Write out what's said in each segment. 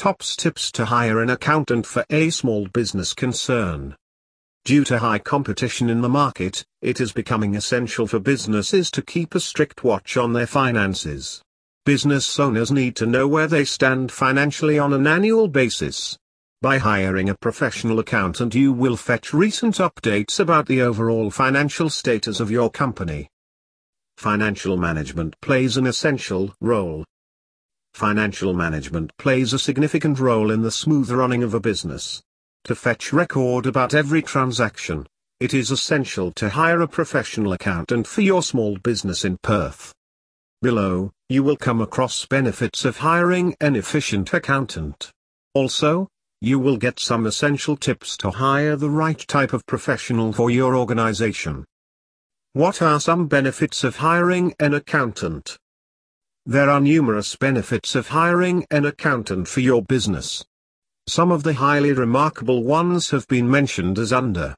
Top tips to hire an accountant for a small business concern. Due to high competition in the market, it is becoming essential for businesses to keep a strict watch on their finances. Business owners need to know where they stand financially on an annual basis. By hiring a professional accountant you will fetch recent updates about the overall financial status of your company. Financial management plays an essential role. Financial management plays a significant role in the smooth running of a business. To fetch record about every transaction, it is essential to hire a professional accountant for your small business in Perth. Below, you will come across benefits of hiring an efficient accountant. Also, you will get some essential tips to hire the right type of professional for your organization. What are some benefits of hiring an accountant? There are numerous benefits of hiring an accountant for your business. Some of the highly remarkable ones have been mentioned as under.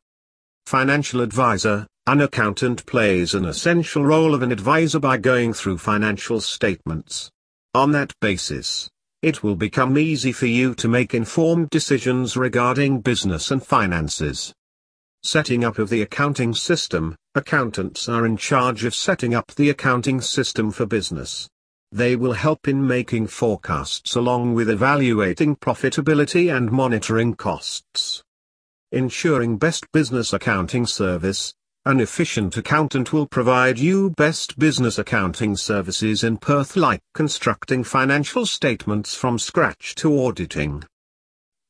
Financial advisor, an accountant plays an essential role of an advisor by going through financial statements. On that basis, it will become easy for you to make informed decisions regarding business and finances. Setting up of the accounting system, accountants are in charge of setting up the accounting system for business. They will help in making forecasts along with evaluating profitability and monitoring costs. Ensuring best business accounting service. An efficient accountant will provide you best business accounting services in Perth like constructing financial statements from scratch to auditing.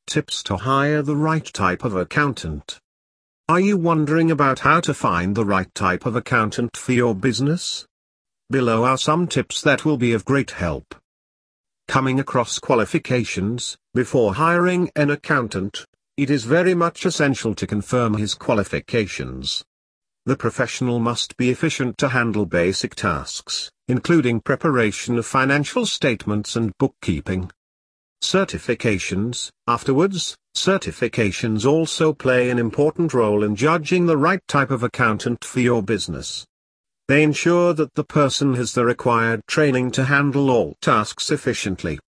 Tips to hire the right type of accountant. Are you wondering about how to find the right type of accountant for your business? Below are some tips that will be of great help. Coming across qualifications, before hiring an accountant, it is very much essential to confirm his qualifications. The professional must be efficient to handle basic tasks, including preparation of financial statements and bookkeeping. Certifications, afterwards, certifications also play an important role in judging the right type of accountant for your business. They ensure that the person has the required training to handle all tasks efficiently.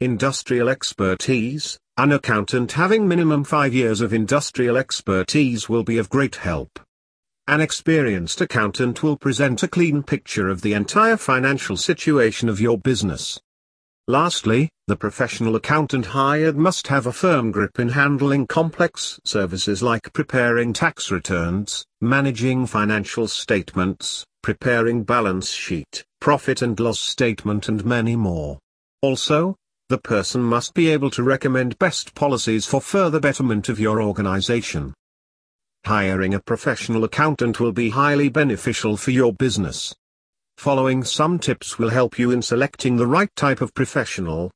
Industrial expertise, an accountant having minimum 5 years of industrial expertise will be of great help. An experienced accountant will present a clean picture of the entire financial situation of your business. Lastly, the professional accountant hired must have a firm grip in handling complex services like preparing tax returns, managing financial statements, preparing balance sheet, profit and loss statement and many more. Also, the person must be able to recommend best policies for further betterment of your organization. Hiring a professional accountant will be highly beneficial for your business. Following some tips will help you in selecting the right type of professional,